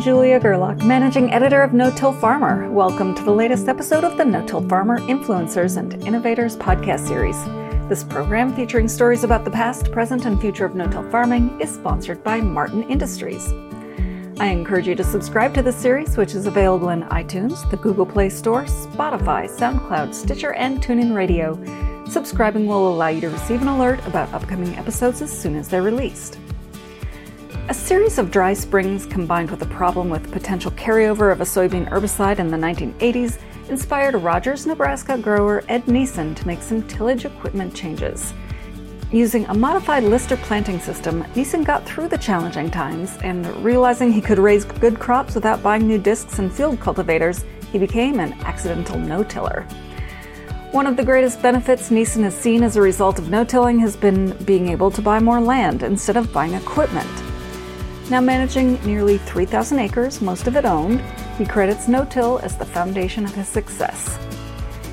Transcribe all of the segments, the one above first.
Julia Gerlach, managing editor of No Till Farmer. Welcome to the latest episode of the No Till Farmer Influencers and Innovators podcast series. This program, featuring stories about the past, present, and future of no till farming, is sponsored by Martin Industries. I encourage you to subscribe to this series, which is available in iTunes, the Google Play Store, Spotify, SoundCloud, Stitcher, and TuneIn Radio. Subscribing will allow you to receive an alert about upcoming episodes as soon as they're released. A series of dry springs combined with a problem with potential carryover of a soybean herbicide in the 1980s inspired Rogers, Nebraska grower Ed Neeson to make some tillage equipment changes. Using a modified Lister planting system, Neeson got through the challenging times, and realizing he could raise good crops without buying new discs and field cultivators, he became an accidental no-tiller. One of the greatest benefits Neeson has seen as a result of no-tilling has been being able to buy more land instead of buying equipment. Now managing nearly 3,000 acres, most of it owned, he credits no-till as the foundation of his success.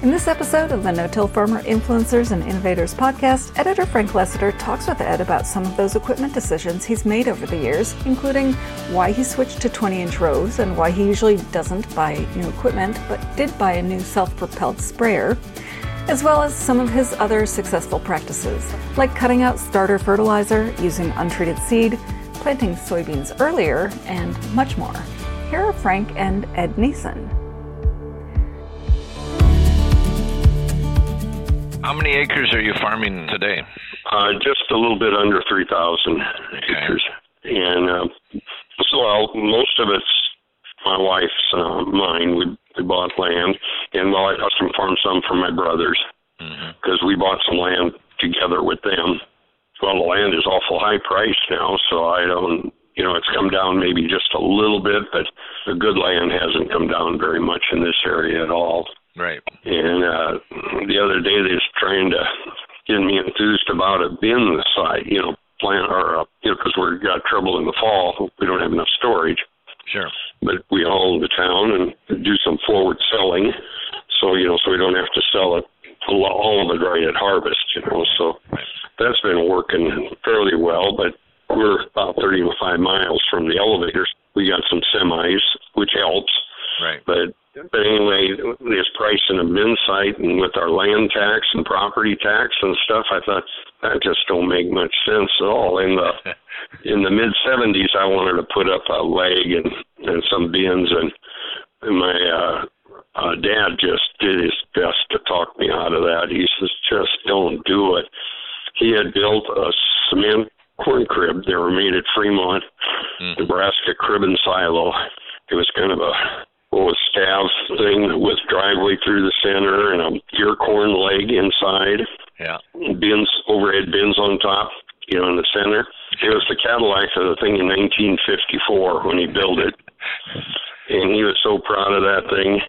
In this episode of the No-Till Farmer Influencers and Innovators podcast, editor Frank Lessiter talks with Ed about some of those equipment decisions he's made over the years, including why he switched to 20-inch rows and why he usually doesn't buy new equipment, but did buy a new self-propelled sprayer, as well as some of his other successful practices, like cutting out starter fertilizer, using untreated seed, planting soybeans earlier, and much more. Here are Frank and Ed Neeson. How many acres are you farming today? Uh, just a little bit under 3,000 Okay. acres. And uh, so well, most of it's my wife's, uh, mine. We, we bought land. And well, I custom farmed some for my brothers because we bought some land together with them. Well, the land is awful high priced now, so I don't, you know, it's come down maybe just a little bit, but the good land hasn't come down very much in this area at all. Right. And uh, the other day they was trying to get me enthused about a bin the site, you know, plant or uh, you know, because we got trouble in the fall, we don't have enough storage. Sure. But we haul to town and do some forward selling, so you know, so we don't have to sell it all of it right at harvest, you know. So Right. That's been working fairly well, but we're about 35 miles from the elevators. We got some semis, which helps. Right. But but anyway, this price in a bin site and with our land tax and property tax and stuff, I thought that just don't make much sense at all. In the in the mid '70s, I wanted to put up a leg and and some bins, and, and my uh, uh, dad just did his best to talk me out of that. He says, just don't do it. He had built a cement corn crib. Were made at Fremont, Mhm. Nebraska crib and silo. It was kind of a what was staves thing with driveway through the center and a ear corn leg inside, Yeah. bins overhead bins on top, you know, in the center. It was the Cadillac of the thing in 1954 when he built it, and he was so proud of that thing.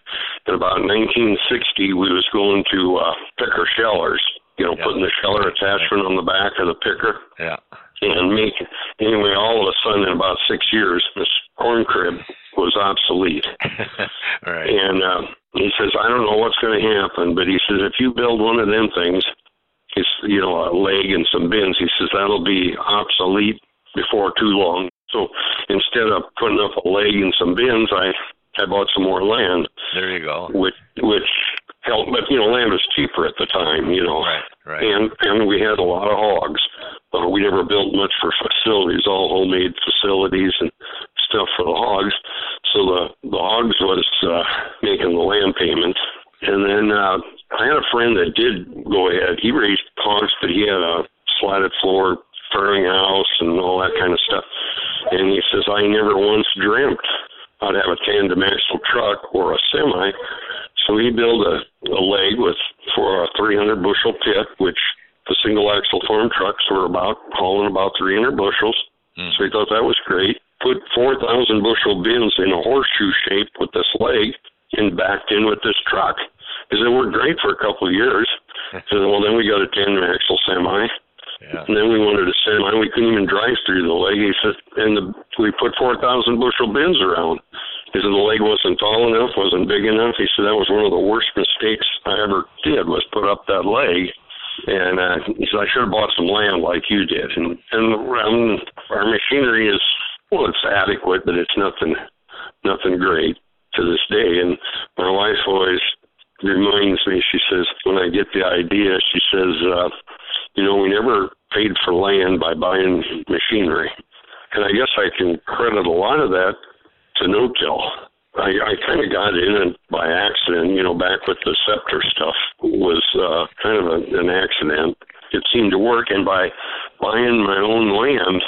In about 1960, we was going to uh, picker shellers, you know, Yeah. putting the sheller attachment on the back of the picker Yeah. and make anyway all of a sudden in about six years this corn crib was obsolete All right. and uh he says i don't know what's going to happen but he says if you build one of them things it's you know a leg and some bins he says that'll be obsolete before too long so instead of putting up a leg and some bins i i bought some more land There you go. which which helped but you know land was cheaper at the time you know Right. Right. and and we had a lot of hogs. Uh, we never built much for facilities, all homemade facilities and stuff for the hogs. So the the hogs was uh, making the land payments, and then uh, I had a friend that did go ahead. He raised hogs, but he had a slatted floor farrowing house and all that kind of stuff. And he says I never once dreamt I'd have a tandem axle truck or a semi. So he built a, a leg with for a 300 bushel pit, which the single axle farm trucks were about hauling about 300 bushels. Mm. So he thought that was great. Put 4,000 bushel bins in a horseshoe shape with this leg and backed in with this truck. Because it worked great for a couple of years. So well, then we got a tandem axle semi. Yeah. And then we wanted a semi. We couldn't even drive through the leg. He said, and the, we put 4,000 bushel bins around. Said the leg wasn't tall enough, wasn't big enough. He said that was one of the worst mistakes I ever did was put up that leg. And uh, he said I should have bought some land like you did. And and um, our machinery is well, it's adequate, but it's nothing nothing great to this day. And my wife always reminds me. She says when I get the idea, she says, uh, you know, we never paid for land by buying machinery, and I guess I can credit a lot of that to no-till. I, I kind of got in it by accident, you know, back with the scepter stuff was uh, kind of a, an accident. It seemed to work, and by buying my own land,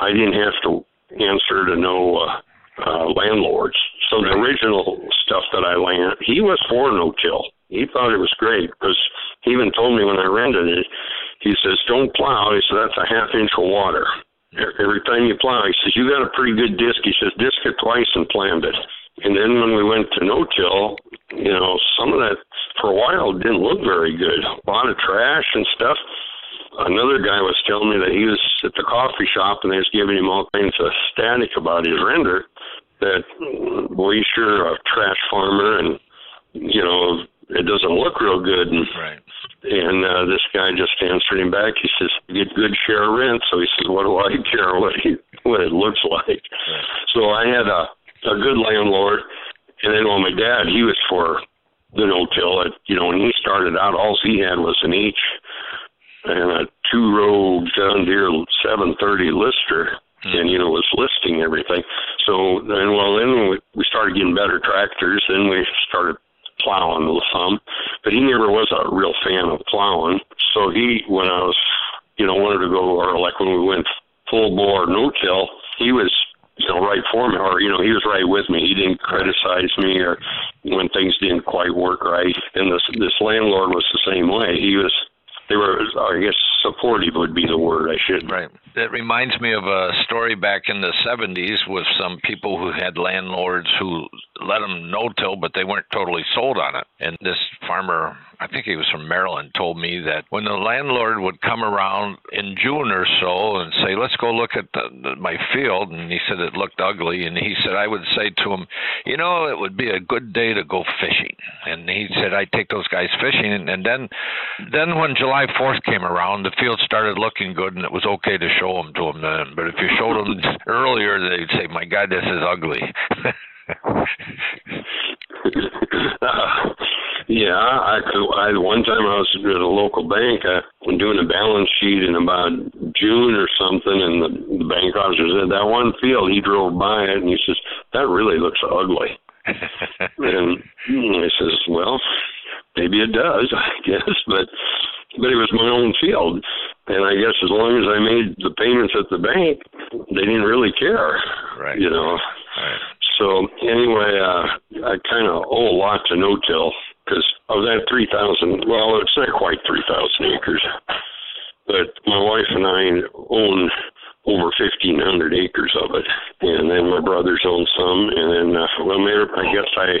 I didn't have to answer to no uh, uh, landlords. So the original stuff that I land, he was for no-till. He thought it was great because he even told me when I rented it, he says, "Don't plow." He said, "That's a half inch of water." Every time you plow, he says, "You got a pretty good disc." He says, "Disc it twice and plant it." And then when we went to no-till, you know, some of that for a while didn't look very good. A lot of trash and stuff. Another guy was telling me that he was at the coffee shop and they was giving him all kinds of static about his render. That boy, he's sure a trash farmer, and you know, it doesn't look real good. And Right. and uh, this guy just answered him back. He says, "You "Get good share of rent." So he says, "What do I care what he, what it looks like?" So I had a a good landlord, and then well, my dad he was for the no-till. You know, when he started out, all he had was an H and a two-row John Deere 730 lister, and you know was listing everything. So then, well, then we, we started getting better tractors. Then we started plowing with some, but he never was a real fan of plowing. So he, when I was, you know, wanted to go, or like when we went full bore no-till, he was, you know, right for me, or you know, he was right with me. He didn't criticize me, or when things didn't quite work right. And this this landlord was the same way. He was, they were, I guess, supportive would be the word I should. Right. That reminds me of a story back in the 70s with some people who had landlords who let them no-till, but they weren't totally sold on it. And this farmer, I think he was from Maryland, told me that when the landlord would come around in June or so and say, "Let's go look at the, the, my field," and he said it looked ugly, and he said I would say to him, "You know, it would be a good day to go fishing." And he said I'd take those guys fishing, and, and then, then when July 4th came around, the field started looking good, and it was okay to show them to them then. But if you showed them earlier, they'd say, "My God, this is ugly." uh, yeah, I. I one time I was at a local bank. I was doing a balance sheet in about June or something, and the, the bank officer said that one field. He drove by it, and he says that really looks ugly. and I says, well, maybe it does, I guess, but but it was my own field, and I guess as long as I made the payments at the bank, they didn't really care. Right. You know. Right. So anyway, uh, I kind of owe a lot to no-till because of that three thousand. Well, it's not quite three thousand acres, but my wife and I own over fifteen hundred acres of it, and then my brothers own some, and then uh, well, maybe, I guess I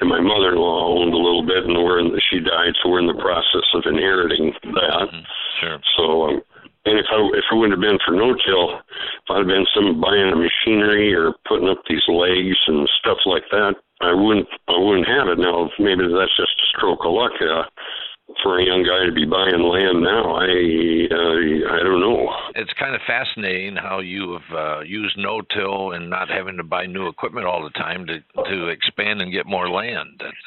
and my mother-in-law owned a little bit, and we're in the, she died, so we're in the process of inheriting that. Sure. So, um, and if I if it wouldn't have been for no-till, if I'd have been some buying a machinery or putting up these legs and stuff like that, I wouldn't I wouldn't have it now. Maybe that's just a stroke of luck uh, for a young guy to be buying land now. I uh, I don't know. It's kind of fascinating how you have uh, used no-till and not having to buy new equipment all the time to to expand and get more land. That's,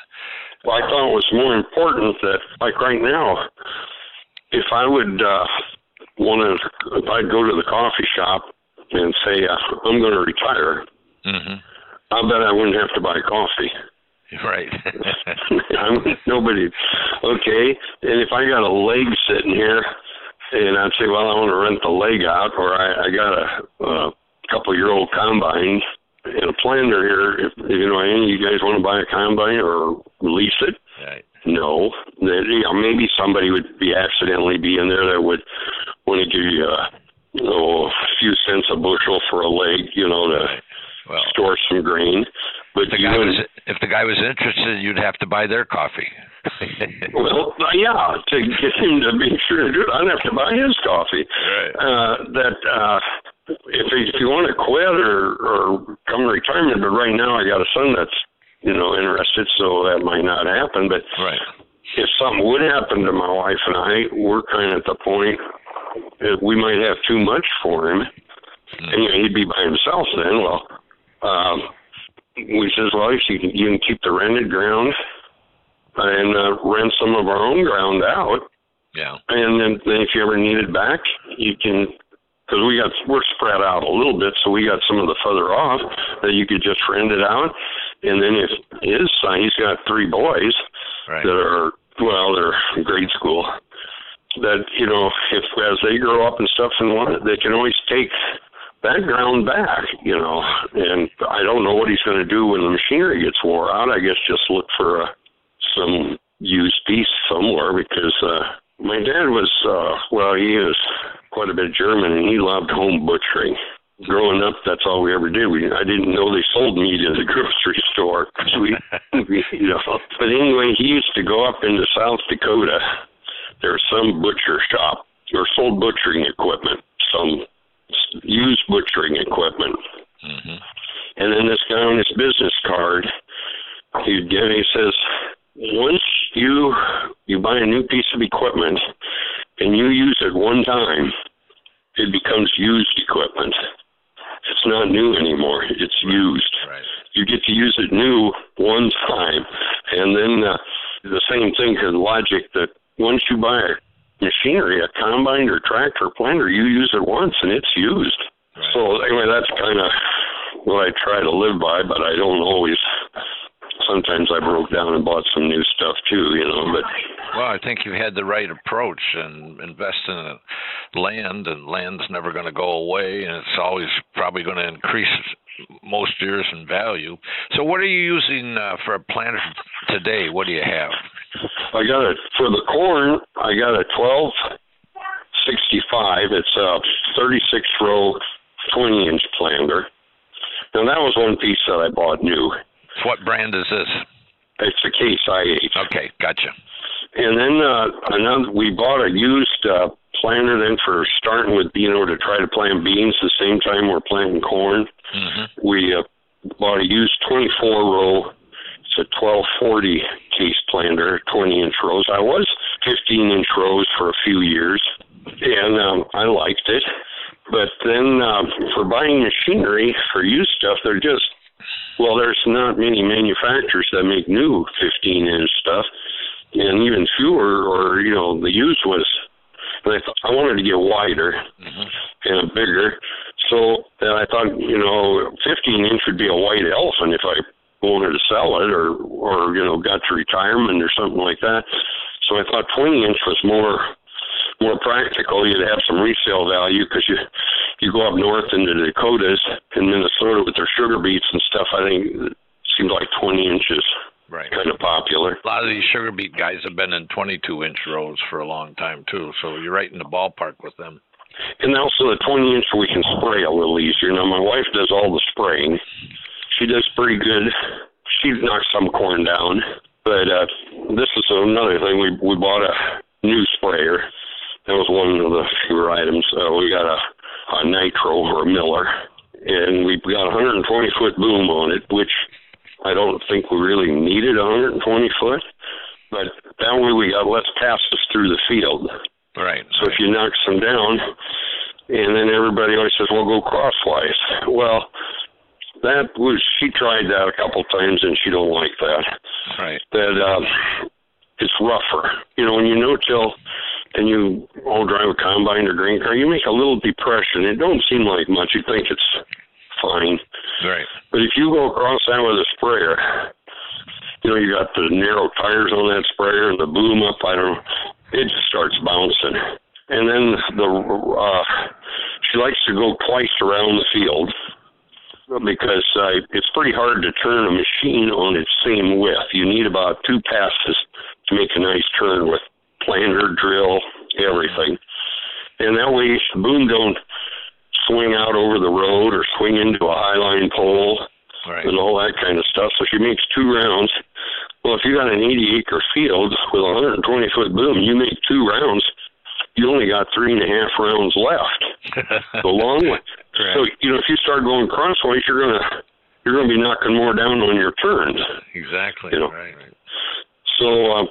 Well, I thought it was more important that, like right now, if I would uh, want to, if I'd go to the coffee shop and say uh, I'm going to retire, hmm I bet I wouldn't have to buy coffee. Right. I'm nobody. Okay, and if I got a leg sitting here, and I'd say, well, I want to rent the leg out, or I, I got a, a couple year old combine and a planter here. If you know, any of you guys want to buy a combine or lease it? right. No, you know, maybe somebody would be accidentally be in there that would want to give you a, oh, a few cents a bushel for a leg, you know, to Well, store some grain. But if the guy was if the guy was interested, you'd have to buy their coffee. Well, yeah, to get him to be sure to do it, I'd have to buy his coffee. Right. Uh, that uh, if if you want to quit or or come to retirement, but right now I got a son that's you know interested, so that might not happen. But right. if something would happen to my wife and I, we're kind of at the point that we might have too much for him, and you know, he'd be by himself then. Well, um, we says, well, you can, you can keep the rented ground and uh, rent some of our own ground out. Yeah. And then, then if you ever need it back, you can, because we got we're spread out a little bit, so we got some of the further off that you could just rent it out. And then if his son, he's got three boys Right. that are well, they're grade school. That you know, if as they grow up and stuff and want it, they can always take that ground back, you know. And I don't know what he's going to do when the machinery gets wore out. I guess just look for uh, some used piece somewhere because uh, my dad was uh, well, he was quite a bit German and he loved home butchering. Growing up, that's all we ever did. We I didn't know they sold meat in the grocery store. We, we you know. But anyway, he used to go up into South Dakota. There was some butcher shop or sold butchering equipment, some used butchering equipment. hmm And then this guy on his business card, he'd get, he says, once you you buy a new piece of equipment and you use it one time, it becomes used equipment. It's not new anymore. It's used. Right. You get to use it new one time, and then uh, the same thing to logic that once you buy a machinery, a combine or tractor planter, you use it once and it's used. Right. So anyway, that's kind of what I try to live by, but I don't always. Sometimes I broke down and bought some new stuff too, you know. I think you had the right approach and invest in land, and land's never going to go away, and it's always probably going to increase most years in value. So, what are you using uh, for a planter today? What do you have? I got it for the corn. I got a twelve sixty five. It's a thirty six row, twenty inch planter. Now that was one piece that I bought new. What brand is this? It's a case I eight. Okay, gotcha. And then uh, another, we bought a used uh, planter then for starting with you know to try to plant beans the same time we're planting corn. hmm We uh, bought a used 24 row. It's a 1240 case planter, 20 inch rows. I was 15 inch rows for a few years, and um, I liked it. But then uh, for buying machinery for used stuff, they're just well, there's not many manufacturers that make new 15 inch stuff, and even fewer, or you know, the used was. And I thought I wanted to get wider hmm and bigger, so that I thought, you know, 15 inch would be a white elephant if I wanted to sell it, or or you know, got to retirement or something like that. So I thought 20 inch was more more practical. You'd have some resale value because you you go up north into the Dakotas and Minnesota with their sugar beets and stuff. I think it seems like 20 inches Right. kind of lot of these sugar beet guys have been in 22 inch rows for a long time too, so you're right in the ballpark with them. And also the 20 inch we can spray a little easier. Now my wife does all the spraying. She does pretty good. She knocks some corn down. But uh, this is another thing. We we bought a new sprayer. That was one of the fewer items. Uh, we got a, a nitro or a Miller, and we got a 120 foot boom on it, which I don't think we really needed a 120 foot. But that way we got less passes through the field. Right. So if you knock some down, and then everybody always says, "Well, go crosswise." Well, that was she tried that a couple times, and she don't like that. Right. That um, it's rougher. You know, when you no till and you all drive a combine or grain car, you make a little depression. It don't seem like much. You think it's fine, Right. but if you go across that with a sprayer, you know, you got the narrow tires on that sprayer and the boom up, I don't know, it just starts bouncing. And then the, uh, she likes to go twice around the field because uh, it's pretty hard to turn a machine on its same width. You need about two passes to make a nice turn with planter, drill, everything. And that way the boom don't swing out over the road or swing into a high line pole Right. and all that kind of stuff. So she makes two rounds. Well, if you got an 80 acre field with a 120 foot boom, you make two rounds. You only got three and a half rounds left. The long way. Correct. So you know, if you start going crossways, you're gonna you're gonna be knocking more down on your turns. exactly. you know. Right. So. Um,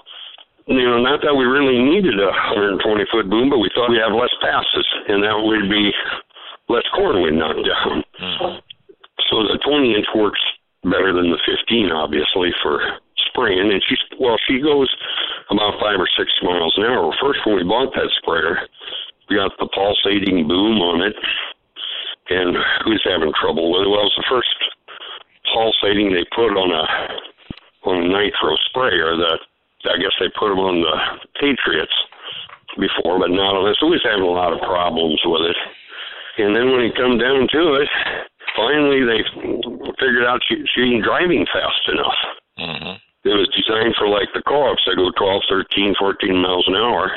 you know, not that we really needed a 120 foot boom, but we thought we'd have less passes, and that would be less corn we'd knock down. Mhm. So the 20 inch works better than the 15, obviously, for spraying. And she's well, she goes about five or six miles an hour. First, when we bought that sprayer, we got the pulsating boom on it, and who's having trouble with it? Well, it was the first pulsating they put on a on a nitro sprayer that I guess they put them on the Patriots before, but not on this. So he's having a lot of problems with it. And then when he come down to it, finally they figured out she, she ain't driving fast enough. Mm-hmm. It was designed for like the co-ops that go 12, 13, 14 miles an hour.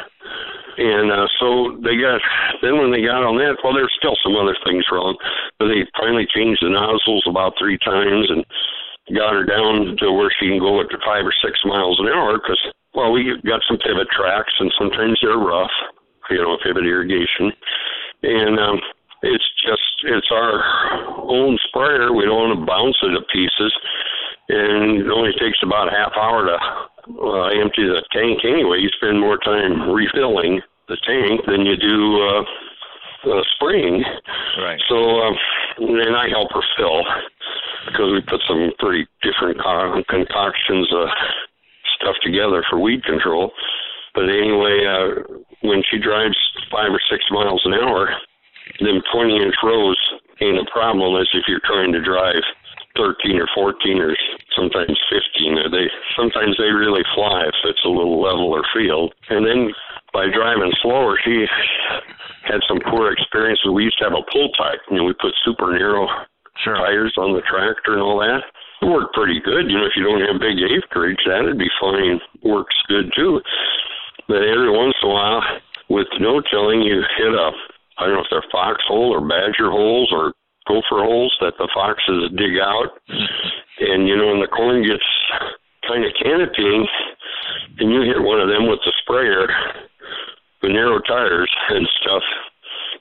And uh, so they got, then when they got on that, well, there's still some other things wrong, but they finally changed the nozzles about three times and got her down to where she can go at five or six miles an hour because, well, we got some pivot tracks and sometimes they're rough, you know, pivot irrigation. And um, it's just, it's our own sprayer. We don't want to bounce it to pieces. And it only takes about a half hour to uh, empty the tank anyway. You spend more time refilling the tank than you do uh, uh, spraying. Right. So, um, and I help her fill because we put some pretty different concoctions of stuff together for weed control. But anyway, uh, when she drives five or six miles an hour, them 20 inch rows ain't a problem as if you're trying to drive 13 or 14 or sometimes 15. They sometimes they really fly if it's a little leveler field. And then by driving slower, she had some poor experiences. We used to have a pull type. You know, we put super narrow sure. tires on the tractor and all that. It worked pretty good. You know, if you don't have big acreage, that'd be fine. Works good too. But every once in a while, with no tilling, you hit a I don't know if they're foxhole or badger holes or gopher holes that the foxes dig out. and you know, when the corn gets kind of canopying, and you hit one of them with the sprayer, the narrow tires and stuff,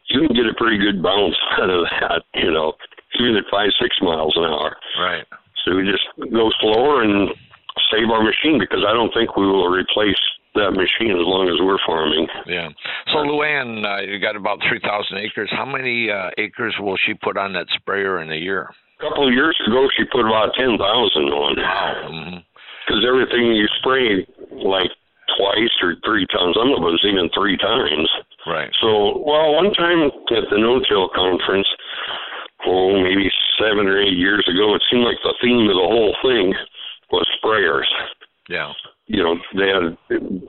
you can get a pretty good bounce out of that. You know, even at five, six miles an hour. Right. So we just go slower and save our machine because I don't think we will replace that machine as long as we're farming. Yeah. So Luann, uh, you got about three thousand acres. How many uh, acres will she put on that sprayer in a year? A couple of years ago, she put about ten thousand on. Wow. Because mm-hmm. everything you spray like twice or three times. Some of it was even three times. Right. So, well, one time at the no-till conference, oh, maybe seven or eight years ago, it seemed like the theme of the whole thing was sprayers. Yeah. You know, they had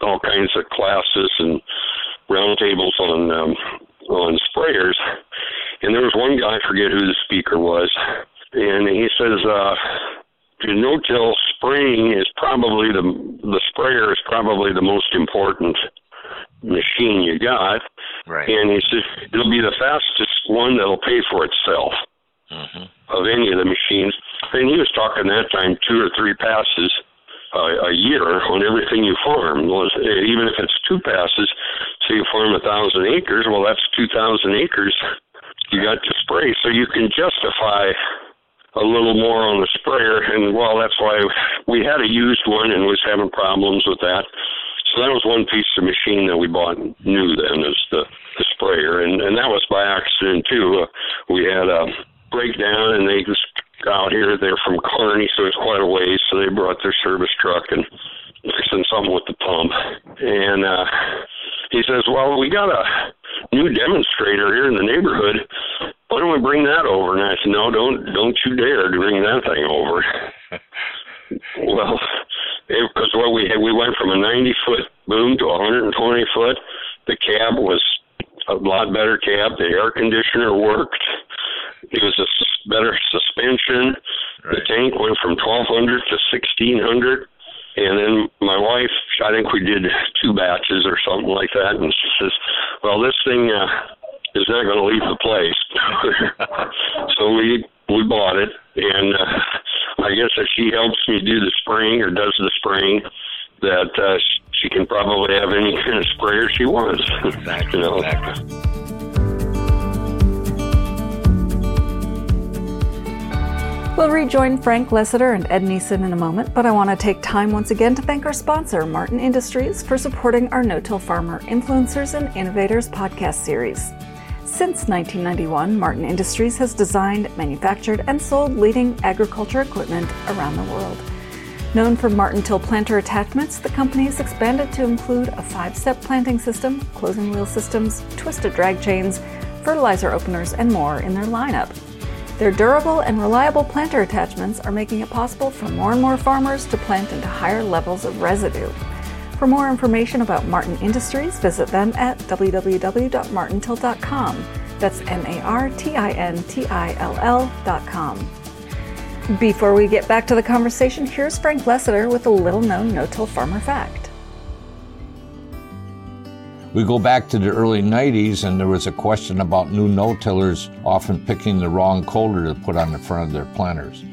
all kinds of classes and roundtables on um, on sprayers, and there was one guy, I forget who the speaker was, and he says, uh, no-till spraying is probably the the sprayer is probably the most important machine you got. Right. And he says it'll be the fastest one that'll pay for itself mm-hmm. of any of the machines. And he was talking that time two or three passes uh, a year on everything you farm. Even if it's two passes, so you farm a thousand acres, well, that's two thousand acres you got to spray. So you can justify a little more on the sprayer, and well, that's why we had a used one and was having problems with that. So that was one piece of machine that we bought new then is the, the sprayer, and and that was by accident too. Uh, we had a breakdown, and they just out here. They're from Kearney, so it's quite a ways. So they brought their service truck and fixing something with the pump. And uh, he says, "Well, we got a new demonstrator here in the neighborhood why don't we bring that over? And I said, no, don't don't you dare to bring that thing over. well, because what we had, we went from a 90 foot boom to a 120 foot. The cab was a lot better cab. The air conditioner worked. It was a better suspension. Right. The tank went from 1200 to 1600. And then my wife, I think we did two batches or something like that, and she says, "Well, this thing uh, is not going to leave the place. so we we bought it, and uh, I guess if she helps me do the spraying or does the spraying, that uh, she can probably have any kind of sprayer she wants. Exactly. you know? Exactly. We'll rejoin Frank Lessiter and Ed Neeson in a moment, but I want to take time once again to thank our sponsor, Martin Industries, for supporting our No Till Farmer Influencers and Innovators podcast series. Since 1991, Martin Industries has designed, manufactured, and sold leading agriculture equipment around the world. Known for Martin-Till planter attachments, the company has expanded to include a five step planting system, closing wheel systems, twisted drag chains, fertilizer openers, and more in their lineup. Their durable and reliable planter attachments are making it possible for more and more farmers to plant into higher levels of residue. For more information about Martin Industries, visit them at www.martintill.com. That's M A R T I N T I L L.com. Before we get back to the conversation, here's Frank Lessiter with a little known no till farmer fact. We go back to the early 90s, and there was a question about new no tillers often picking the wrong coulter to put on the front of their planters.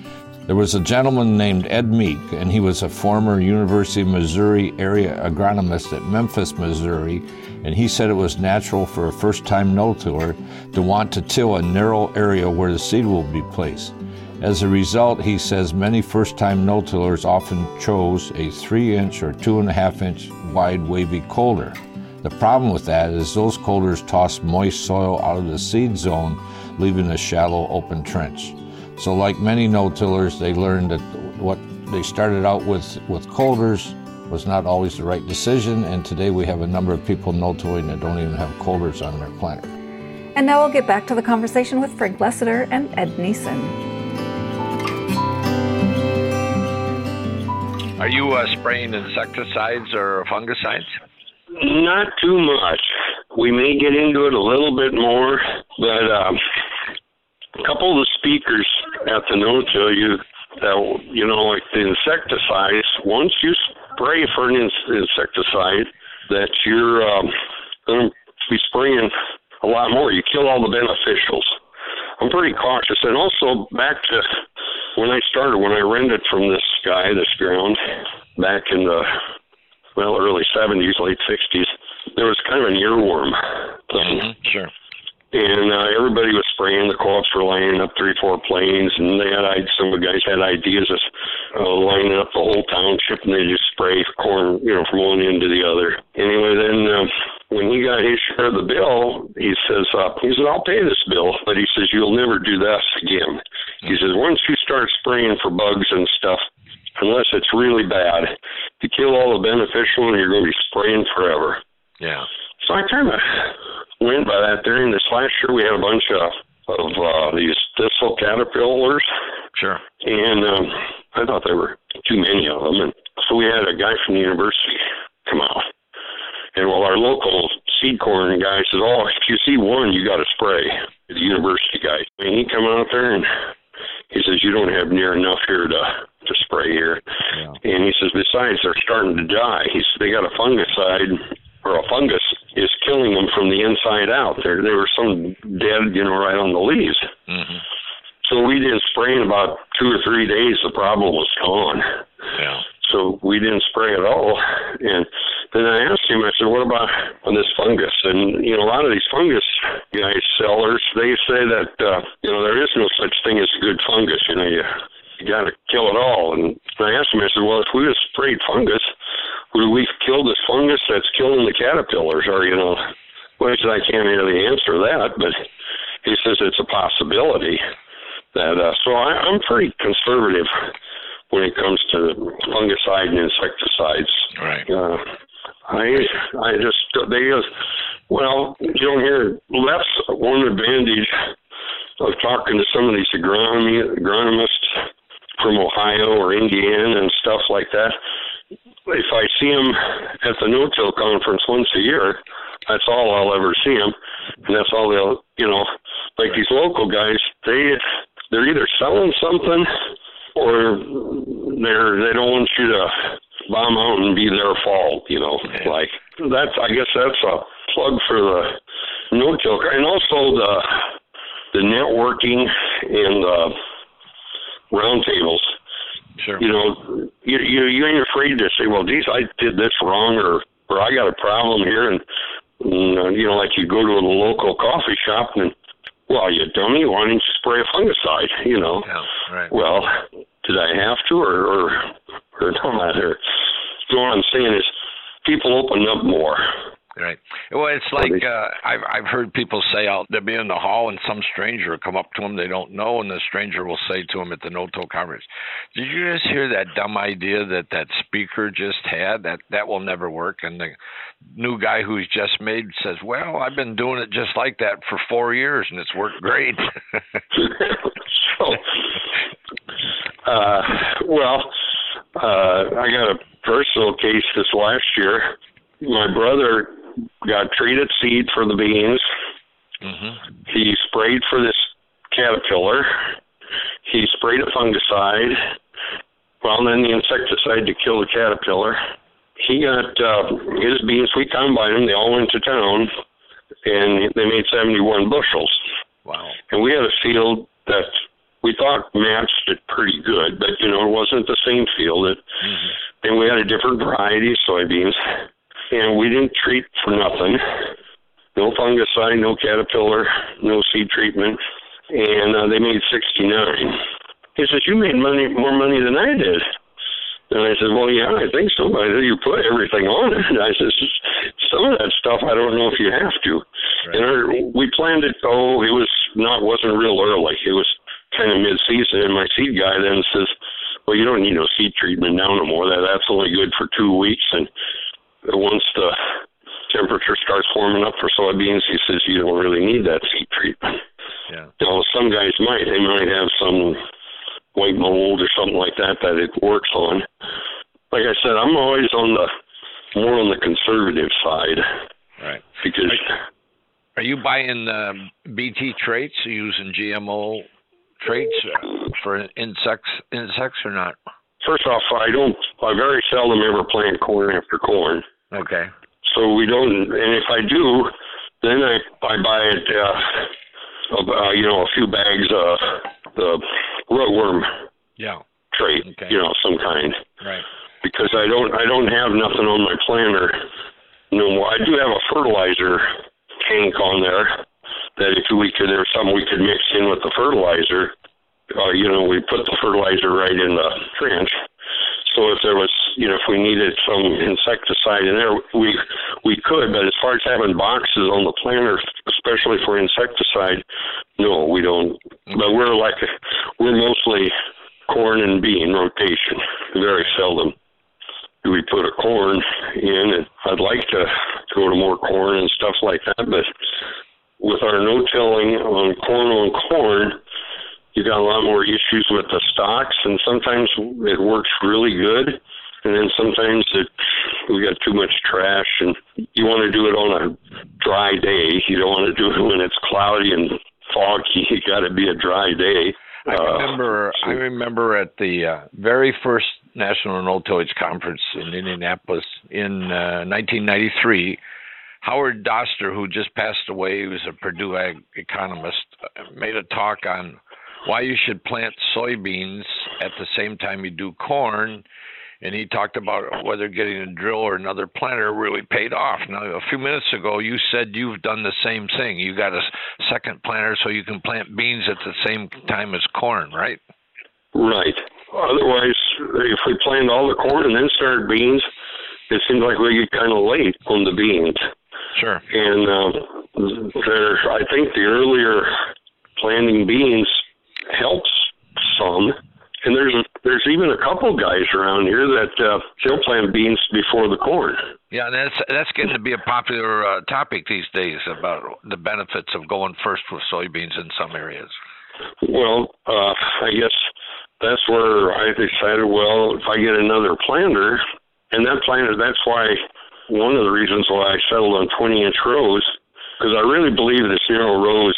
There was a gentleman named Ed Meek, and he was a former University of Missouri area agronomist at Memphis, Missouri, and he said it was natural for a first time no tiller to want to till a narrow area where the seed will be placed. As a result, he says many first time no tillers often chose a 3 inch or 2.5 inch wide wavy coulter. The problem with that is those coulters toss moist soil out of the seed zone, leaving a shallow open trench. So, like many no tillers, they learned that what they started out with with coulters was not always the right decision, and today we have a number of people no tilling that don't even have coulters on their planter. And now we'll get back to the conversation with Frank Lessiter and Ed Neeson. Are you uh, spraying insecticides or fungicides? Not too much. We may get into it a little bit more, but um, a couple of the speakers at the no till you that you know, like the insecticides. Once you spray for an insecticide, that you're um, going to be spraying a lot more. You kill all the beneficials. I'm pretty cautious, and also back to when I started, when I rented from this guy, this ground, back in the well early '70s, late '60s, there was kind of an earworm. Mm-hmm, sure. And uh, everybody was spraying. The co-ops were lining up three, four planes, and they had some of the guys had ideas of uh, lining up the whole township, and they just spray corn, you know, from one end to the other. Anyway, then uh, when he got his share of the bill, he says, uh, he says, I'll pay this bill, but he says you'll never do this again. He says once you start spraying for bugs and stuff, unless it's really bad, you kill all the beneficial and you're going to be spraying forever. Yeah. So I kind of went by that During This last year, we had a bunch of of uh, these thistle caterpillars. Sure. And um, I thought there were too many of them, and so we had a guy from the university come out. And well, our local seed corn guy says, "Oh, if you see one, you got to spray." The university guy, and he come out there and he says, "You don't have near enough here to to spray here." Yeah. And he says, "Besides, they're starting to die." He said, "They got a fungicide or a fungus is killing them from the inside out. There, there were some dead, you know, right on the leaves." Mm-hmm. So we didn't spray in about two or three days. The problem was gone. Yeah. So we didn't spray at all. And then I asked him, I said, what about on this fungus? And, you know, a lot of these fungus guys, sellers, they say that, uh, you know, there is no such thing as good fungus. You know, you, you got to kill it all. And I asked him, I said, well, if we just sprayed fungus, would we kill this fungus that's killing the caterpillars? Or, you know, well, he said, I can't really answer that, but he says it's a possibility that, uh, so I, I'm pretty conservative when it comes to fungicide and insecticides. Right. Uh, I I just they just well you don't hear that's one advantage of talking to some of these agronomy agronomists from Ohio or Indiana and stuff like that. If I see them at the no-till conference once a year, that's all I'll ever see them, and that's all they'll you know like these local guys they they're either selling something or they're they don't want you to bomb out and be their fault, you know. Yeah. Like that's I guess that's a plug for the no till and also the the networking and the roundtables. Sure. You know, you you you ain't afraid to say, well, geez, I did this wrong, or or I got a problem here, and, and uh, you know, like you go to a local coffee shop and well, you dummy, why didn't you spray a fungicide? You know. Yeah, right. Well, did I have to, or or or not? Or so what I'm saying is, people open up more. Right. Well, it's like uh, I've I've heard people say out they'll be in the hall and some stranger will come up to them they don't know, and the stranger will say to them at the no-till conference, "Did you just hear that dumb idea that that speaker just had? That that will never work." And the new guy who's just made says, "Well, I've been doing it just like that for four years, and it's worked great." so, uh, well, uh, I got a personal case this last year. My brother got treated seed for the beans. Mm-hmm. He sprayed for this caterpillar. He sprayed a fungicide. Well, then the insecticide to kill the caterpillar. He got uh, his beans. We combined them. They all went to town, and they made 71 bushels. Wow! And we had a field that we thought matched it pretty good, but you know it wasn't the same field. It, mm-hmm. And we had a different variety of soybeans and we didn't treat for nothing. No fungicide, no caterpillar, no seed treatment, and uh, they made 69. He says, "You made money more money than I did." And I said, "Well, yeah, I think so. I said, you put everything on it." And I said, "Some of that stuff, I don't know if you have to." Right. And our, we planned it. Oh, it was not wasn't real early. It was kind of mid-season, and my seed guy then says, "Well, you don't need no seed treatment now no more. That that's only good for two weeks." And once the temperature starts warming up for soybeans, he says you don't really need that seed treatment. Yeah. Know, some guys might. They might have some white mold or something like that that it works on. Like I said, I'm always on the more on the conservative side. Right. Because. Are, you buying uh, BT traits? Using GMO traits uh, for insects insects or not? First off, I don't. I very seldom ever plant corn after corn. Okay. So we don't. And if I do, then I I buy it. Uh, uh, you know, a few bags of the rootworm. Yeah. Trait. Okay. You know, some kind. Right. Because I don't I don't have nothing on my planter no more. I do have a fertilizer tank on there that if we could there's something we could mix in with the fertilizer uh, you know, we put the fertilizer right in the trench. So if there was, you know, if we needed some insecticide in there, we we could. But as far as having boxes on the planter, especially for insecticide, no, we don't. But we're like we're mostly corn and bean rotation. Very seldom do we put a corn in. And I'd like to go to more corn and stuff like that, but with our no-tilling on corn on corn, you got a lot more issues with the stalks, and sometimes it works really good, and then sometimes it we got too much trash, and you want to do it on a dry day. You don't want to do it when it's cloudy and foggy. It got to be a dry day. I uh, remember. Uh, so, I remember at the uh, very first National No Tillage Conference in Indianapolis in uh, 1993. Howard Doster, who just passed away, he was a Purdue ag economist, made a talk on why you should plant soybeans at the same time you do corn. And he talked about whether getting a drill or another planter really paid off. Now, a few minutes ago, you said you've done the same thing. You got a second planter so you can plant beans at the same time as corn, right? Right. Otherwise, if we planted all the corn and then started beans, it seems like we get kind of late on the beans. Sure. And uh, there, I think the earlier planting beans helps some. And there's there's even a couple guys around here that uh, still plant beans before the corn. Yeah, that's that's getting to be a popular uh, topic these days about the benefits of going first with soybeans in some areas. Well, uh, I guess that's where I decided. Well, if I get another planter, and that planter, that's why one of the reasons why I settled on 20 inch rows because I really believe this zero rows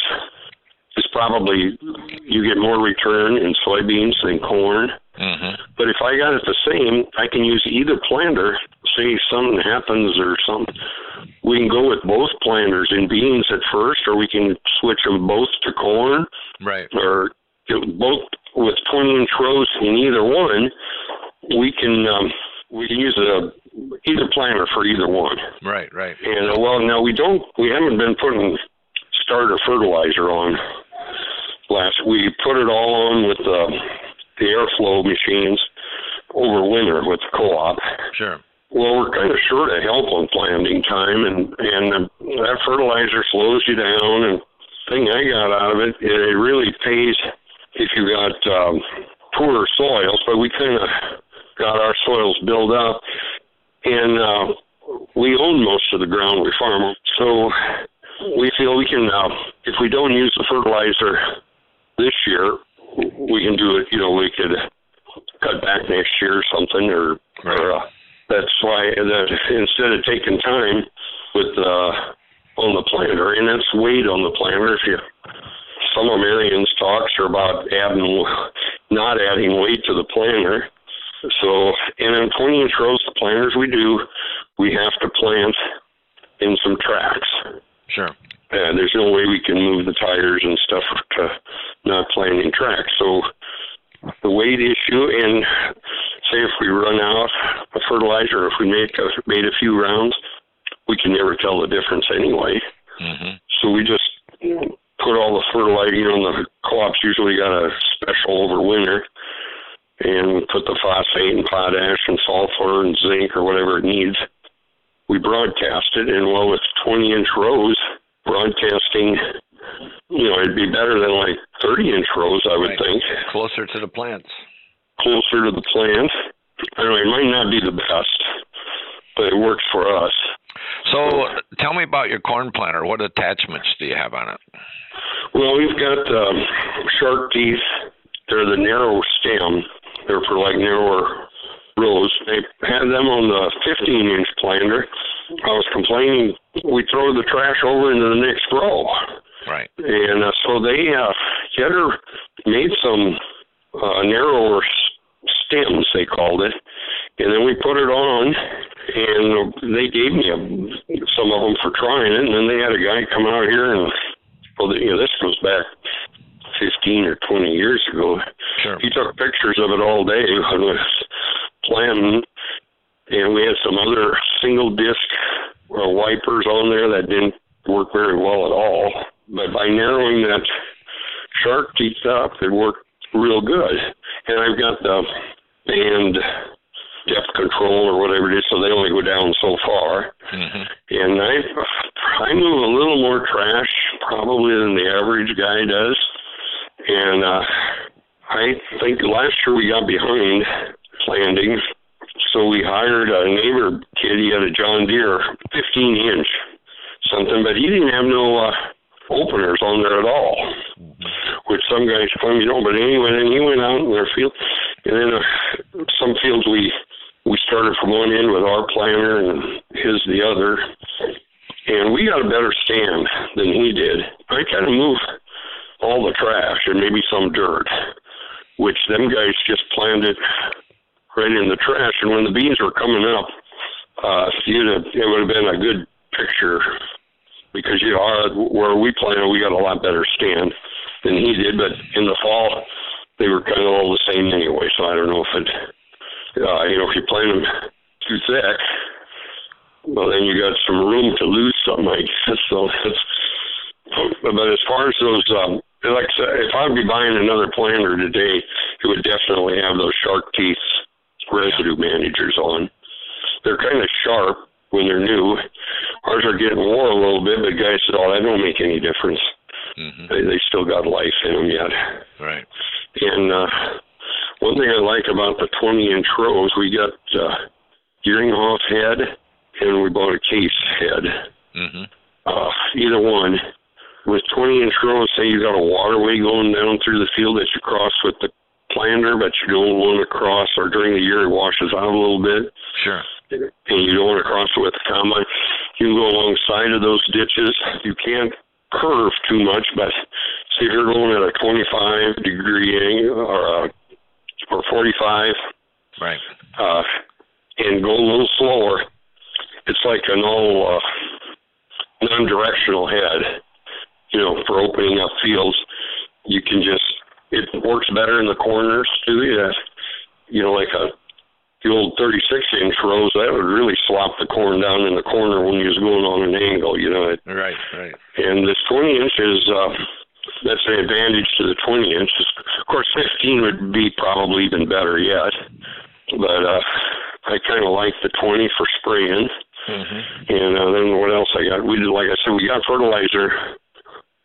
is probably you get more return in soybeans than corn. Mm-hmm. But if I got it the same, I can use either planter. Say something happens or something, we can go with both planters in beans at first, or we can switch them both to corn. Right. Or both with 20 inch rows in either one, we can um, we can use a either planter for either one. Right. Right. And uh, well, now we don't we haven't been putting starter fertilizer on last. We put it all on with the the airflow machines over winter with the co-op. Sure. well, we're kind of short of help on planting time, and and that fertilizer slows you down. And thing I got out of it, it really pays if you got um, poorer soils, but we kind of got our soils built up, and uh, we own most of the ground we farm. So we feel we can, uh, if we don't use the fertilizer this year, we can do it. You know, we could cut back next year or something, or, right. or uh, that's why that instead of taking time with uh, on the planter, and that's weight on the planter. If you some of Marion's talks are about adding, not adding weight to the planter. So, and in 20 inch rows, the planters we do, we have to plant in some tracks. Sure. And there's no way we can move the tires and stuff to not plant in tracks. So the weight issue and say if we run out of fertilizer, if we make a, made a few rounds, we can never tell the difference anyway. Mm-hmm. So we just put all the fertilizer. You know, the co-ops usually got a special over winter, and we put the phosphate and potash and sulfur and zinc or whatever it needs. We broadcast it, and well, with 20 inch rows, broadcasting you know, it'd be better than like 30 inch rows, I would right. think. Closer to the plants. Closer to the plants. I know it might not be the best, but it works for us. So, tell me about your corn planter. What attachments do you have on it? Well, we've got um, shark teeth. They're the narrow stem. They're for like narrower rows. They had them on the 15 inch planter. I was complaining we throw the trash over into the next row. Right. And uh, so they uh, Yetter made some uh, narrower stems, they called it, and then we put it on, and they gave me a, some of them for trying it, and then they had a guy come out here and well, you know, this goes back 15 or 20 years ago. Sure. He took pictures of it all day when I was planting, and we had some other single disc uh, wipers on there that didn't work very well at all. But by narrowing that shark teeth up, it worked real good. And I've got the band depth control or whatever it is, so they only go down so far. Mm-hmm. And I I move a little more trash probably than the average guy does. And uh, I think last year we got behind planting, so we hired a neighbor kid. He had a John Deere 15 inch something, but he didn't have no uh, openers on there at all, which some guys claim you know. But anyway, then he went out in their field, and then uh, some fields we we started from one end with our planter and his the other, and we got a better stand than he did. I kind of moved all the trash and maybe some dirt, which them guys just planted right in the trash. And when the beans were coming up, uh, you'd have, it would have been a good picture because you know where we planted, we got a lot better stand than he did. But in the fall, they were kind of all the same anyway. So I don't know if it, uh, you know, if you plant them too thick, well then you got some room to lose something. I guess so. That's, but as far as those, um, like I said, if I'd be buying another planter today, it would definitely have those shark teeth residue managers on. They're kind of sharp when they're new. Ours are getting worn a little bit, but guys said, "Oh, that don't make any difference. Mm-hmm. They, they still got life in them yet." Right. And uh, one thing I like about the 20-inch rows, we got uh, Geringhoff head, and we bought a case head. Mm-hmm. Uh, either one. With 20-inch rows, say you got a waterway going down through the field that you cross with the planter, but you don't want to cross, or during the year it washes out a little bit. Sure. And you don't want to cross it with the combine. You can go alongside of those ditches. You can't curve too much, but see if you're going at a 25 degree angle or a, or 45, right? Uh, and go a little slower. It's like an all uh, non-directional head, you know, for opening up fields. You can just it works better in the corners too. Yeah, you know, like a the old 36 inch rows that would really slop the corn down in the corner when you was going on an angle. You know. It, right, right. And this 20 inch is uh, that's an advantage to the 20 inches. Of course, 15 would be probably even better yet, but uh, I kind of like the 20 for spraying. Mm-hmm. And uh, then what else I got? We did, like I said, we got fertilizer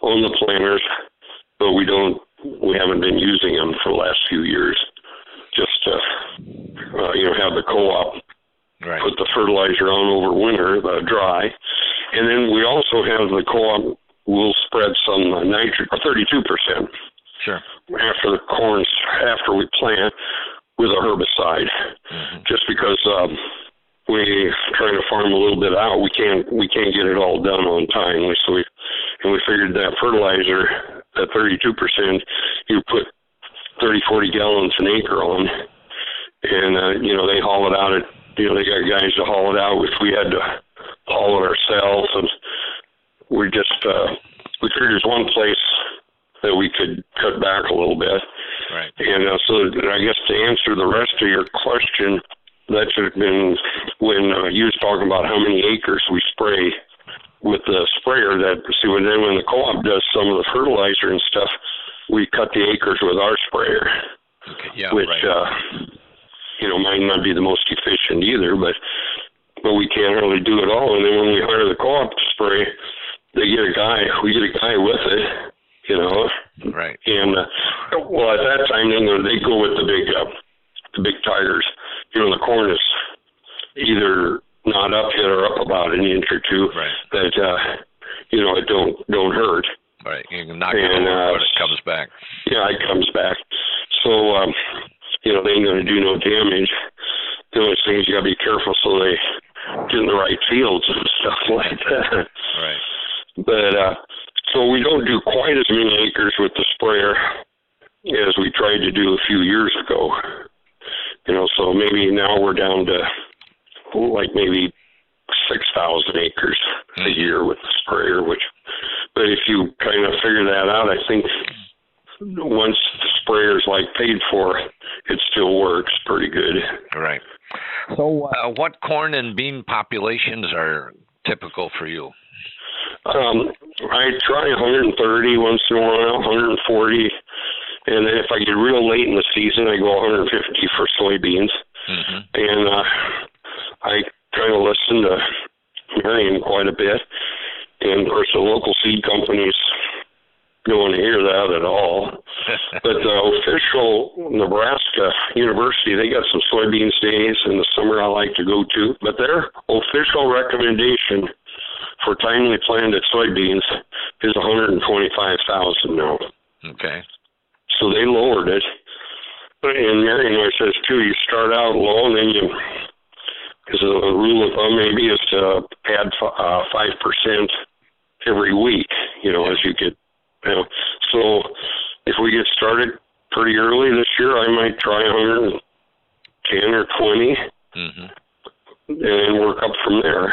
on the planters, but we don't, we haven't been using them for the last few years. Just to, uh, you know, have the co-op right. put the fertilizer on over winter, the dry, and then we also have the co-op will spread some uh, nitrogen, 32 percent. Sure. After the corns, after we plant, with a herbicide, mm-hmm. just because um, we trying to farm a little bit out, we can't we can't get it all done on time. So we and we figured that fertilizer, that 32 percent, you put 30, 40 gallons an acre on, and uh, you know they haul it out at you know they got guys to haul it out. If we had to haul it ourselves, and we just uh, we figured there's one place that we could cut back a little bit. Right. And uh, so I guess to answer the rest of your question, that should have been when uh, you was talking about how many acres we spray with the sprayer. That see when then when the co-op does some of the fertilizer and stuff, we cut the acres with our sprayer. Okay. Yeah. Which right. uh, you know might not be the most efficient either, but but we can't really do it all. And then when we hire the co-op to spray, they get a guy. We get a guy with it you know. Right. And uh, well, at that time, then they go with the big, uh, the big tigers. You know, the corn is either not up yet or up about an inch or two. Right. That uh, you know, it don't don't hurt. Right. You can knock and, it over, uh, but it comes back. Yeah, it comes back. So um, you know, they ain't gonna do no damage. The only thing is you gotta be careful so they get in the right fields and stuff like that. Right. But uh so we don't do quite as many acres with the sprayer as we tried to do a few years ago. You know, so maybe now we're down to like maybe six thousand acres a hmm. year with the sprayer, which but if you kind of figure that out, I think once the sprayer's like paid for, it still works pretty good. Right. So, uh, what corn and bean populations are typical for you? Um, I try 130 once in a while, 140, and then if I get real late in the season, I go 150 for soybeans. Mm-hmm. And uh, I kind of listen to Marion quite a bit, and of course the local seed companies don't want to hear that at all. but the official Nebraska University, they got some soybean days in the summer I like to go to, but their official recommendation for timely planted soybeans is 125,000 now. Okay. So they lowered it. And Marion says too, you start out low and then you, because the rule of thumb maybe is to add uh, five uh, percent every week. You know, as you get. You know, so if we get started pretty early this year, I might try 110 or 20, mm-hmm. and work up from there.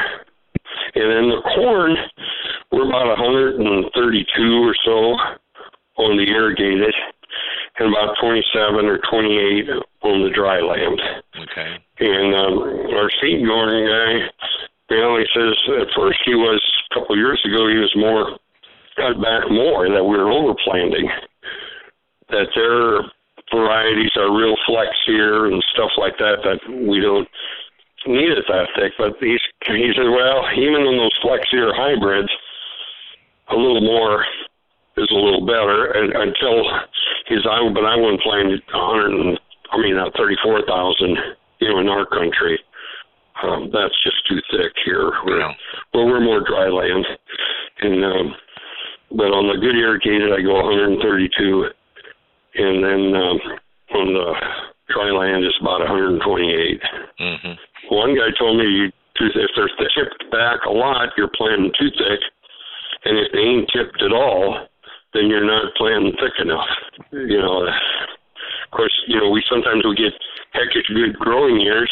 And then the corn, we're about 132 or so on the irrigated, and about 27 or 28 on the dry land. Okay. And um, our seed corn guy, well, he says at first he was a couple of years ago he was more cut back more that we were overplanting. That their varieties are real flex here and stuff like that that we don't need it that thick. But he's he said, well, even in those flexier hybrids, a little more is a little better. And until he's I but I wouldn't a hundred I mean uh, thirty four thousand, you know, in our country. Um, that's just too thick here. We're, yeah. Well, we're more dry land, and um, but on the good irrigated, I go 132, and then um, on the dry land, it's about 128. Mm-hmm. One guy told me if they're tipped back a lot, you're planting too thick, and if they ain't tipped at all, then you're not planting thick enough. You know, of course, you know we sometimes we get heckish good growing years,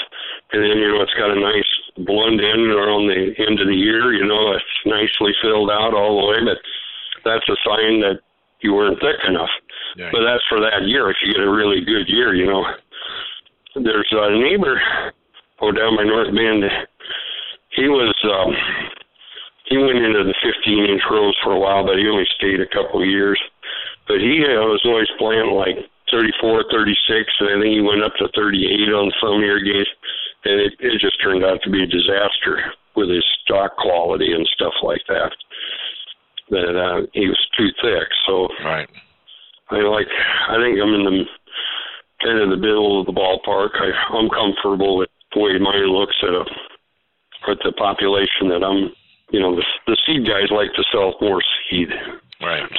and then you know it's got a nice blunt end around the end of the year. You know, it's nicely filled out all the way, but that's a sign that you weren't thick enough. Yeah. But that's for that year. If you get a really good year, you know. There's a neighbor oh down by North Bend. He was um he went into the 15 inch rows for a while, but he only stayed a couple of years. But he uh, was always playing like 34, 36, and I think he went up to 38 on some irrigation. and it, it just turned out to be a disaster with his stalk quality and stuff like that. That uh, he was too thick. So right. I like. I think I'm in the kind of the middle of the ballpark. I, I'm comfortable with the way mine looks at a at the population that I'm. You know, the, the seed guys like to sell more seed. Right.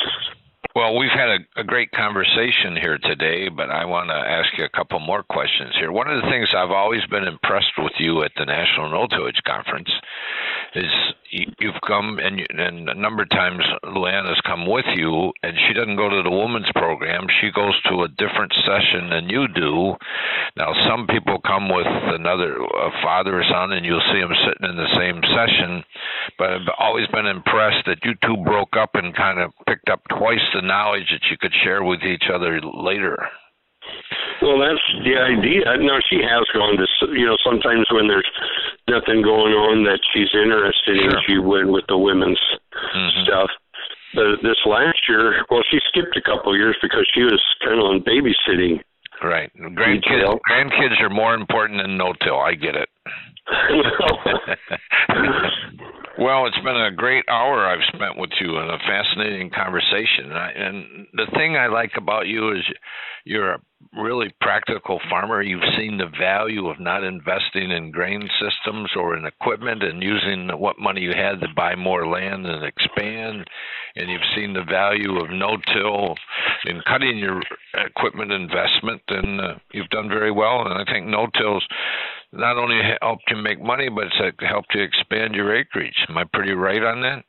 Well, we've had a, a, great conversation here today, but I want to ask you a couple more questions here. One of the things I've always been impressed with you at the National No Tillage Conference is you've come and, and a number of times Luann has come with you, and she doesn't go to the women's program. She goes to a different session than you do. Now, some people come with another a father or son, and you'll see them sitting in the same session. But I've always been impressed that you two broke up and kind of picked up twice the knowledge that you could share with each other later. Well, that's the idea. No, she has gone to. You know, sometimes when there's nothing going on that she's interested sure. in, she went with the women's mm-hmm. stuff. But this last year, well, she skipped a couple of years because she was kind of on babysitting. Right. Grandkids. Grandkids are more important than no till. I get it. well, it's been a great hour I've spent with you and a fascinating conversation. And, the thing I like about you is you're a really practical farmer. You've seen the value of not investing in grain systems or in equipment and using what money you had to buy more land and expand. And you've seen the value of no-till in cutting your equipment investment, and uh, you've done very well. And I think no-till's not only helped you make money, but it's uh, helped you expand your acreage. Am I pretty right on that?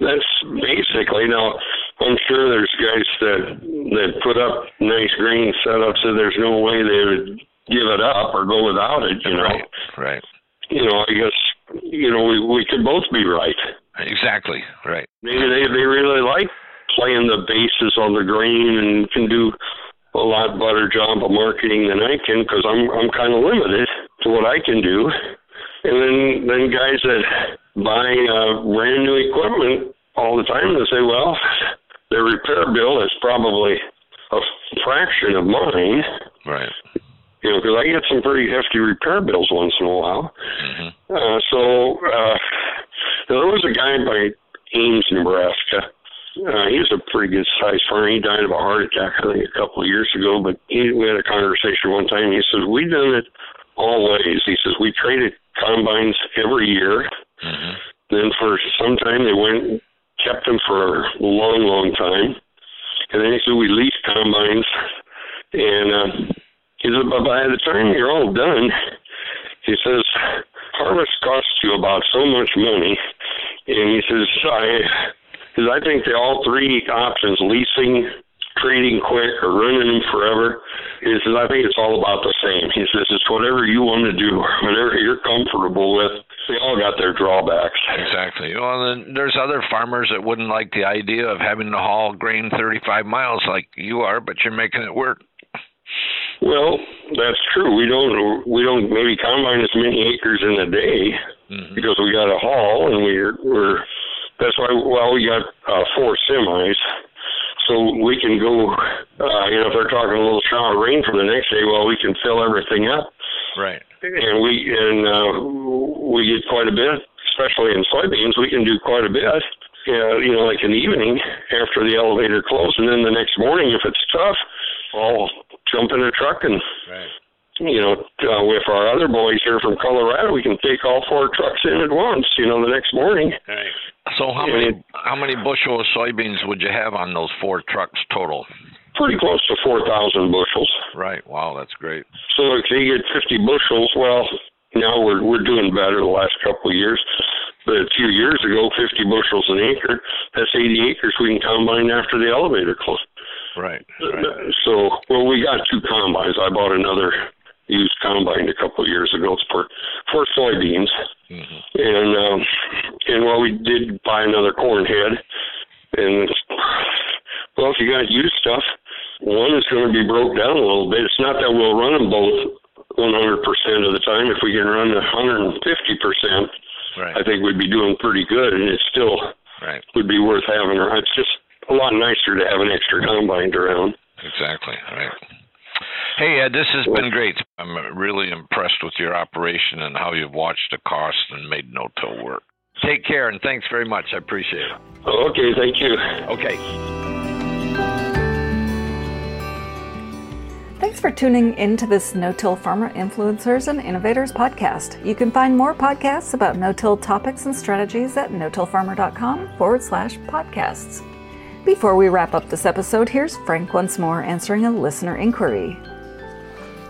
That's basically now. I'm sure there's guys that that put up nice green setups, so there's no way they would give it up or go without it. You know, right? right. You know, I guess you know we we could both be right. Exactly right. Maybe they they really like playing the bases on the green and can do a lot better job of marketing than I can because I'm I'm kind of limited to what I can do. And then then guys that buy uh, brand new equipment all the time, they say, well, their repair bill is probably a fraction of mine. Right. You know, because I get some pretty hefty repair bills once in a while. Mm-hmm. Uh, so uh, there was a guy by Ames, Nebraska uh, he was a pretty good sized farmer. He died of a heart attack, I think, a couple of years ago. But he, we had a conversation one time. He says, "We done it all ways." He says, "We traded combines every year. Mm-hmm. Then for some time they went kept them for a long, long time, and then he said we leased combines. And uh, he said, but by the time you're all done, he says harvest costs you about so much money, and he says I because I think the all three options, leasing, trading quick, or running them forever, is I think it's all about the same. He says it's whatever you want to do, whatever you're comfortable with. They all got their drawbacks. Exactly. Well, then there's other farmers that wouldn't like the idea of having to haul grain 35 miles like you are, but you're making it work. Well, that's true. We don't we don't maybe combine as many acres in a day mm-hmm. because we got to haul and we're we're that's why, well, we got uh, four semis, so we can go. Uh, you know, if they're talking a little shower of rain for the next day, well, we can fill everything up. Right. And we and uh, we get quite a bit, especially in soybeans. We can do quite a bit. Uh, you know, like in the evening after the elevator closed, and then the next morning, if it's tough, I'll jump in a truck and right you know, uh, with our other boys here from Colorado, we can take all four trucks in at once. You know, the next morning. Right. So how many how many bushel of soybeans would you have on those four trucks total? Pretty close to four thousand bushels. Right. Wow, that's great. So if you get fifty bushels, well, now we're we're doing better the last couple of years. But a few years ago, 50 bushels an acre, that's 80 acres we can combine after the elevator closed. Right. right. So, well, we got two combines. I bought another used combine a couple of years ago for for soybeans, mm-hmm. and um, and well, we did buy another corn head, and well, if you got used stuff, one is going to be broke down a little bit. It's not that we'll run them both 100% of the time. If we can run 150%, right. I think we'd be doing pretty good, and it still right. would be worth having. It's just a lot nicer to have an extra combine around. Exactly. Right. Hey, Ed, this has been great. I'm really impressed with your operation and how you've watched the cost and made no-till work. Take care and thanks very much. I appreciate it. Okay, thank you. Okay. Thanks for tuning into this No Till Farmer Influencers and Innovators podcast. You can find more podcasts about no till topics and strategies at no-tillfarmer.com forward slash podcasts. Before we wrap up this episode, here's Frank once more answering a listener inquiry.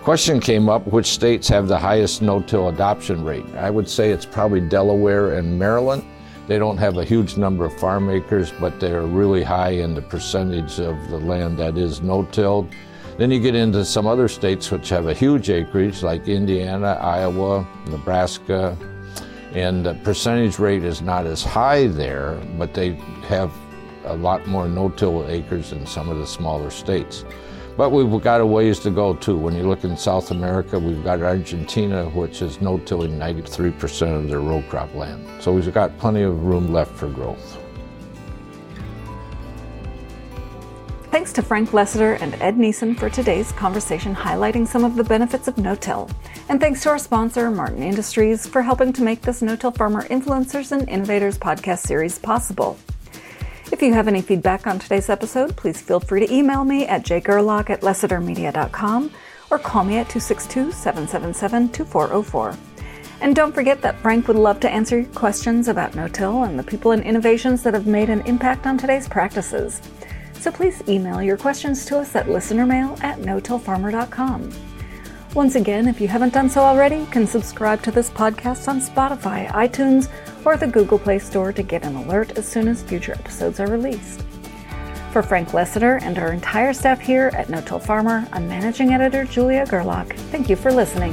Question came up which states have the highest no till adoption rate? I would say it's probably Delaware and Maryland. They don't have a huge number of farm acres, but they're really high in the percentage of the land that is no tilled. Then you get into some other states which have a huge acreage, like Indiana, Iowa, Nebraska, and the percentage rate is not as high there, but they have a lot more no-till acres than some of the smaller states. But we've got a ways to go too. When you look in South America, we've got Argentina, which is no-tilling 93% of their row crop land. So we've got plenty of room left for growth. Thanks to Frank Lessiter and Ed Neeson for today's conversation highlighting some of the benefits of no-till. And thanks to our sponsor, Martin Industries, for helping to make this No-Till Farmer Influencers and Innovators podcast series possible. If you have any feedback on today's episode, please feel free to email me at jgerlach at lessitermedia.com or call me at 262-777-2404. And don't forget that Frank would love to answer your questions about no-till and the people and innovations that have made an impact on today's practices so please email your questions to us at listenermail at no-tillfarmer.com. Once again, if you haven't done so already, you can subscribe to this podcast on Spotify, iTunes, or the Google Play Store to get an alert as soon as future episodes are released. For Frank Lessiter and our entire staff here at No Till Farmer, I'm Managing Editor Julia Gerlach. Thank you for listening.